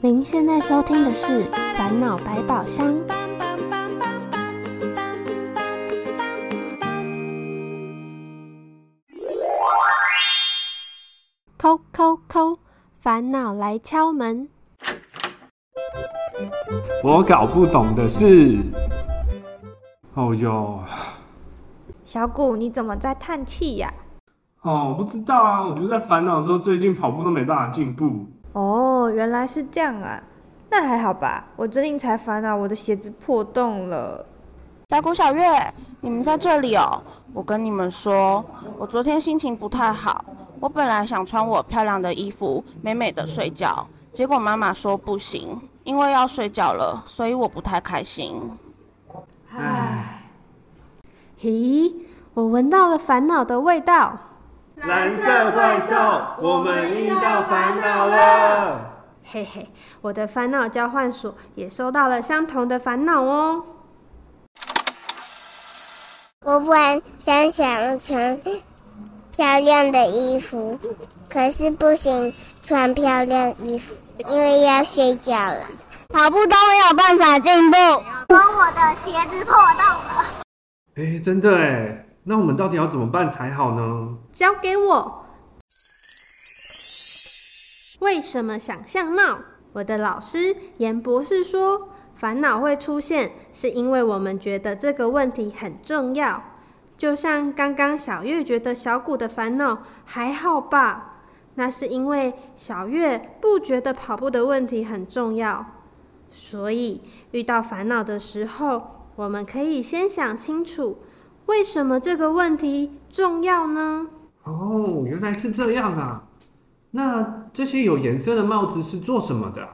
您现在收听的是《烦恼百宝箱》。扣扣扣，烦恼来敲门。我搞不懂的是，哦哟，小谷，你怎么在叹气呀？哦，不知道啊，我就在烦恼说最近跑步都没办法进步。哦，原来是这样啊，那还好吧。我最近才烦恼我的鞋子破洞了。小谷、小月，你们在这里哦。我跟你们说，我昨天心情不太好。我本来想穿我漂亮的衣服，美美的睡觉，结果妈妈说不行，因为要睡觉了，所以我不太开心。唉，咦，我闻到了烦恼的味道。蓝色怪兽，我们遇到烦恼了。嘿嘿，我的烦恼交换所也收到了相同的烦恼哦。我本想想穿漂亮的衣服，可是不行穿漂亮衣服，因为要睡觉了，跑步都没有办法进步，说我的鞋子破洞了。哎，真的哎。那我们到底要怎么办才好呢？交给我。为什么想象帽？我的老师严博士说，烦恼会出现，是因为我们觉得这个问题很重要。就像刚刚小月觉得小谷的烦恼还好吧？那是因为小月不觉得跑步的问题很重要。所以遇到烦恼的时候，我们可以先想清楚。为什么这个问题重要呢？哦，原来是这样啊！那这些有颜色的帽子是做什么的？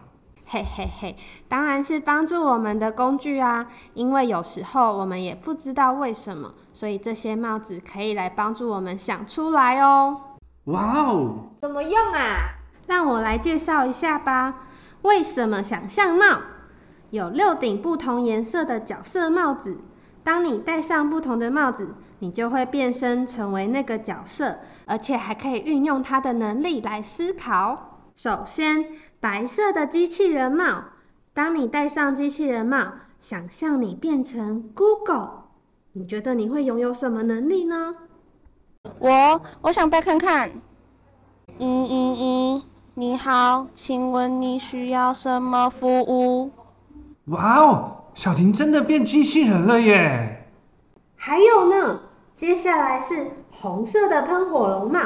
嘿嘿嘿，当然是帮助我们的工具啊！因为有时候我们也不知道为什么，所以这些帽子可以来帮助我们想出来哦。哇哦！怎么用啊？让我来介绍一下吧。为什么想象帽有六顶不同颜色的角色帽子？当你戴上不同的帽子，你就会变身成为那个角色，而且还可以运用它的能力来思考。首先，白色的机器人帽，当你戴上机器人帽，想象你变成 Google，你觉得你会拥有什么能力呢？我我想再看看。嗯嗯嗯，你好，请问你需要什么服务？哇哦！小婷真的变机器人了耶！还有呢，接下来是红色的喷火龙帽。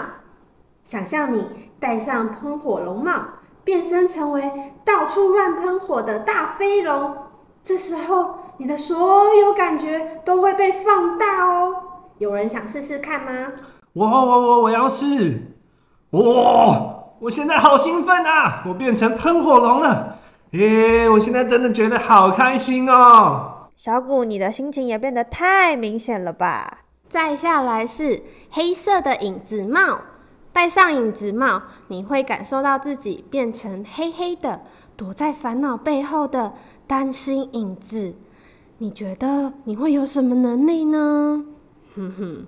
想象你戴上喷火龙帽，变身成为到处乱喷火的大飞龙。这时候，你的所有感觉都会被放大哦。有人想试试看吗？我我我我要试！哇，我现在好兴奋啊！我变成喷火龙了。耶！我现在真的觉得好开心哦。小谷，你的心情也变得太明显了吧？再下来是黑色的影子帽，戴上影子帽，你会感受到自己变成黑黑的，躲在烦恼背后的担心影子。你觉得你会有什么能力呢？哼哼，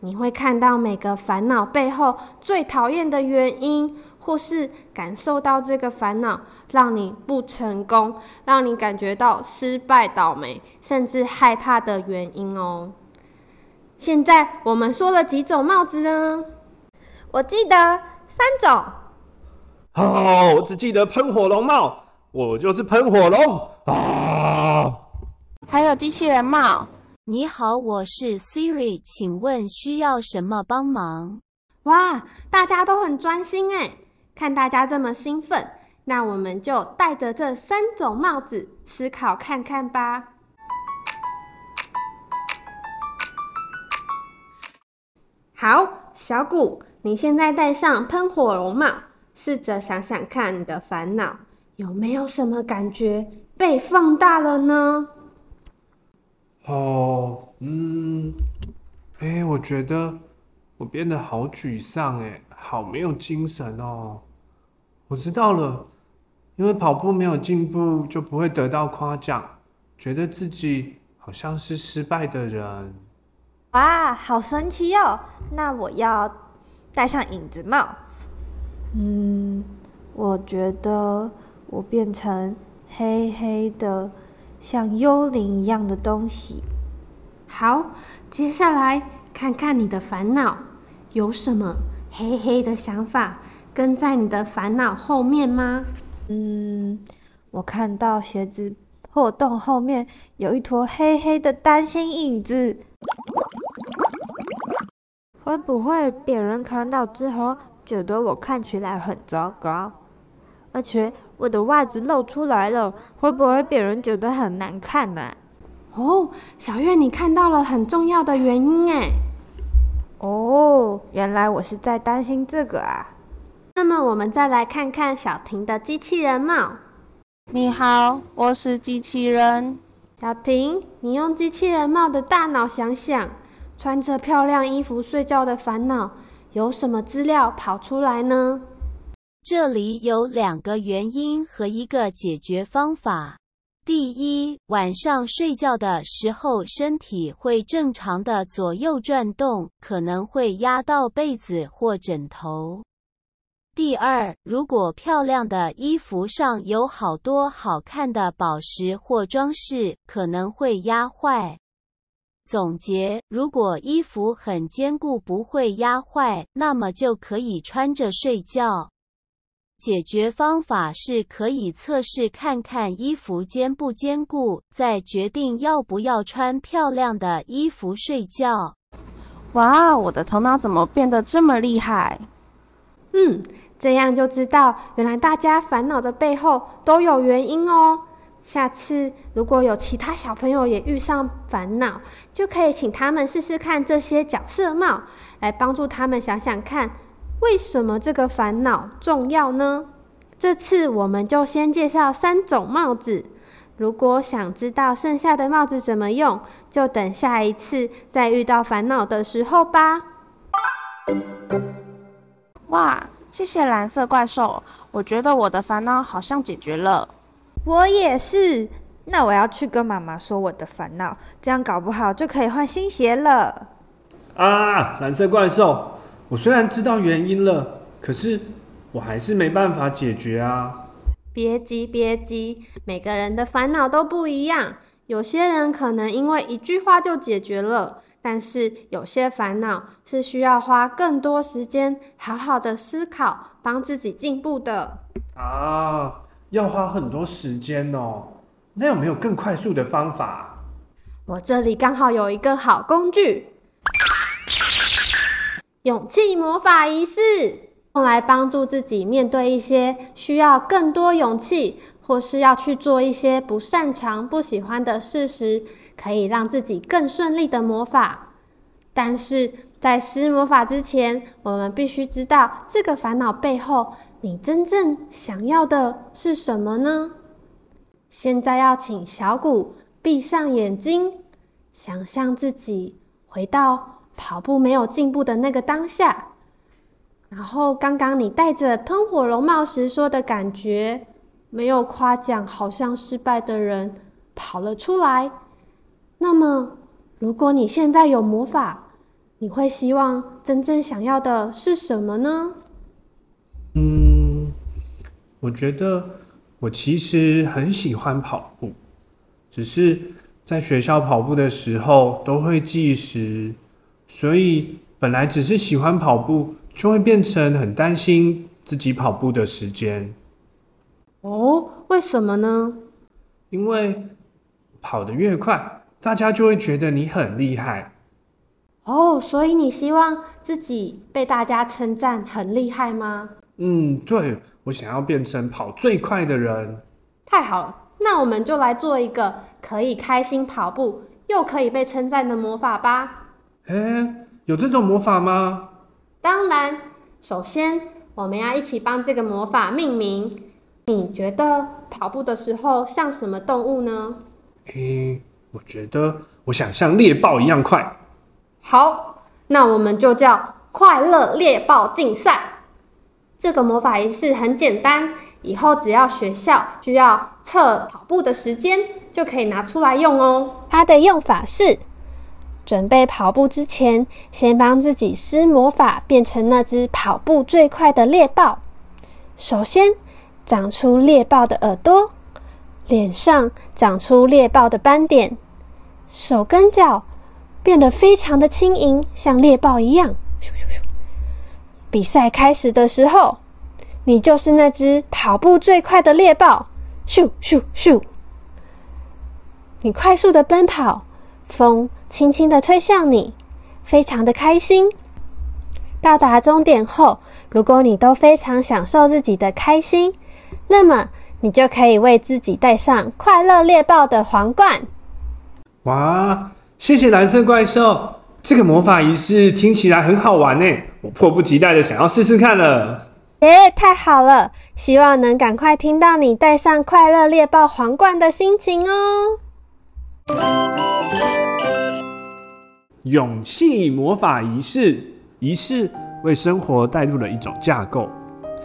你会看到每个烦恼背后最讨厌的原因。或是感受到这个烦恼让你不成功，让你感觉到失败、倒霉，甚至害怕的原因哦。现在我们说了几种帽子呢？我记得三种。哦，我只记得喷火龙帽，我就是喷火龙啊！还有机器人帽。你好，我是 Siri，请问需要什么帮忙？哇，大家都很专心哎。看大家这么兴奋，那我们就戴着这三种帽子思考看看吧。好，小谷，你现在戴上喷火龙帽，试着想想看，你的烦恼有没有什么感觉被放大了呢？哦，嗯，哎，我觉得我变得好沮丧，哎，好没有精神哦。我知道了，因为跑步没有进步，就不会得到夸奖，觉得自己好像是失败的人。哇，好神奇哦！那我要戴上影子帽。嗯，我觉得我变成黑黑的，像幽灵一样的东西。好，接下来看看你的烦恼有什么黑黑的想法跟在你的烦恼后面吗？嗯，我看到鞋子破洞后面有一坨黑黑的担心影子，会不会别人看到之后觉得我看起来很糟糕？而且我的袜子露出来了，会不会别人觉得很难看呢、哦，小月，你看到了很重要的原因哎。哦，原来我是在担心这个啊！那么我们再来看看小婷的机器人帽。你好，我是机器人。小婷，你用机器人帽的大脑想想，穿着漂亮衣服睡觉的烦恼，有什么资料跑出来呢？这里有两个原因和一个解决方法。第一，晚上睡觉的时候，身体会正常的左右转动，可能会压到被子或枕头。第二，如果漂亮的衣服上有好多好看的宝石或装饰，可能会压坏。总结：如果衣服很坚固，不会压坏，那么就可以穿着睡觉。解决方法是可以测试看看衣服坚不坚固，再决定要不要穿漂亮的衣服睡觉。哇，我的头脑怎么变得这么厉害？嗯，这样就知道原来大家烦恼的背后都有原因哦。下次如果有其他小朋友也遇上烦恼，就可以请他们试试看这些角色帽，来帮助他们想想看。为什么这个烦恼重要呢？这次我们就先介绍三种帽子。如果想知道剩下的帽子怎么用，就等下一次再遇到烦恼的时候吧。哇，谢谢蓝色怪兽，我觉得我的烦恼好像解决了。我也是。那我要去跟妈妈说我的烦恼，这样搞不好就可以换新鞋了。啊，蓝色怪兽，我虽然知道原因了，可是我还是没办法解决啊。别急，别急，每个人的烦恼都不一样。有些人可能因为一句话就解决了，但是有些烦恼是需要花更多时间，好好的思考，帮自己进步的。啊，要花很多时间哦。那有没有更快速的方法？我这里刚好有一个好工具——勇气魔法仪式，用来帮助自己面对一些需要更多勇气，或是要去做一些不擅长、不喜欢的事时，可以让自己更顺利的魔法。但是在施魔法之前，我们必须知道这个烦恼背后，你真正想要的是什么呢？现在要请小谷闭上眼睛，想象自己回到跑步没有进步的那个当下，然后刚刚你戴着喷火龙帽时说的感觉，没有夸奖，好像失败的人跑了出来。那么，如果你现在有魔法，你会希望真正想要的是什么呢？嗯，我觉得我其实很喜欢跑步，只是在学校跑步的时候都会计时，所以本来只是喜欢跑步，就会变成很担心自己跑步的时间，哦，为什么呢？因为跑得越快，大家就会觉得你很厉害。哦，所以你希望自己被大家称赞很厉害吗？嗯，对，我想要变成跑最快的人。太好了，那我们就来做一个可以开心跑步又可以被称赞的魔法吧。哎，有这种魔法吗？当然，首先我们要一起帮这个魔法命名。你觉得跑步的时候像什么动物呢？诶，我觉得我想像猎豹一样快。好，那我们就叫快乐猎豹竞赛。这个魔法仪式很简单，以后只要学校需要测跑步的时间，就可以拿出来用哦。它的用法是：准备跑步之前，先帮自己施魔法，变成那只跑步最快的猎豹。首先，长出猎豹的耳朵，脸上长出猎豹的斑点，手跟脚变得非常的轻盈，像猎豹一样。比赛开始的时候，你就是那只跑步最快的猎豹。咻咻咻！你快速的奔跑，风轻轻的吹向你，非常的开心。到达终点后，如果你都非常享受自己的开心，那么你就可以为自己戴上快乐猎豹的皇冠。哇！谢谢蓝色怪兽，这个魔法仪式听起来很好玩呢，我迫不及待的想要试试看了。耶，太好了！希望能赶快听到你戴上快乐猎豹皇冠的心情哦。勇气魔法仪式，仪式为生活带入了一种架构，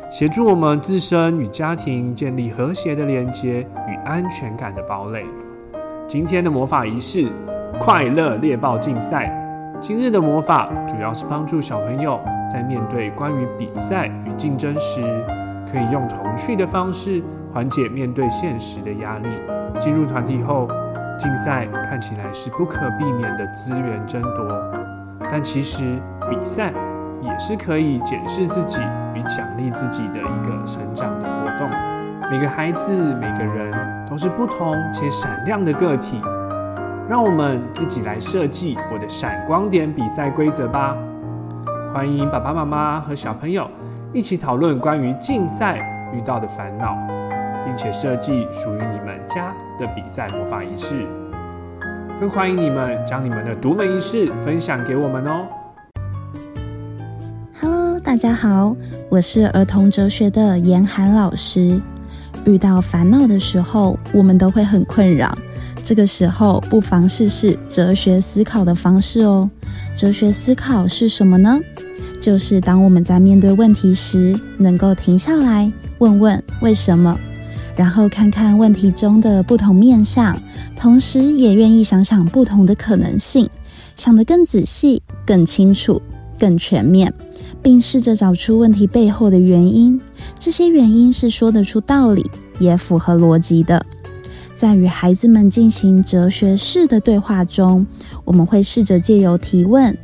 协助我们自身与家庭建立和谐的连接与安全感的堡垒。今天的魔法仪式——快乐猎豹竞赛。今日的魔法主要是帮助小朋友在面对关于比赛与竞争时，可以用童趣的方式缓解面对现实的压力。进入团体后，竞赛看起来是不可避免的资源争夺，但其实比赛也是可以检视自己与奖励自己的一个成长的活动。每个孩子、每个人都是不同且闪亮的个体。让我们自己来设计我的闪光点比赛规则吧！欢迎爸爸妈妈和小朋友一起讨论关于竞赛遇到的烦恼，并且设计属于你们家的比赛魔法仪式。更欢迎你们将你们的独门仪式分享给我们哦！Hello，大家好，我是儿童哲学的严寒老师。遇到烦恼的时候，我们都会很困扰。这个时候，不妨试试哲学思考的方式哦。哲学思考是什么呢？就是当我们在面对问题时，能够停下来问问为什么，然后看看问题中的不同面向，同时也愿意想想不同的可能性，想得更仔细、更清楚、更全面，并试着找出问题背后的原因。这些原因是说得出道理，也符合逻辑的。在与孩子们进行哲学式的对话中，我们会试着借由提问，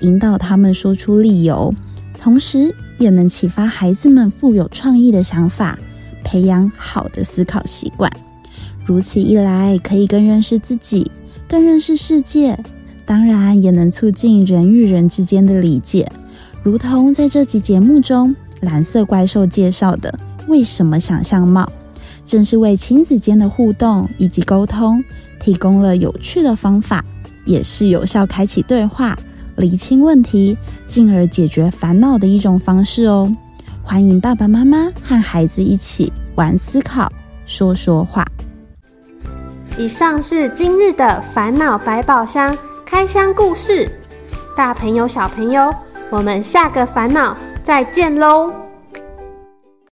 引导他们说出理由，同时也能启发孩子们富有创意的想法，培养好的思考习惯。如此一来，可以更认识自己，更认识世界，当然也能促进人与人之间的理解。如同在这集节目中，蓝色怪兽介绍的，为什么想象帽？正是为亲子间的互动以及沟通提供了有趣的方法，也是有效开启对话、厘清问题，进而解决烦恼的一种方式哦。欢迎爸爸妈妈和孩子一起玩思考、说说话。以上是今日的烦恼百宝箱开箱故事，大朋友、小朋友，我们下个烦恼再见喽！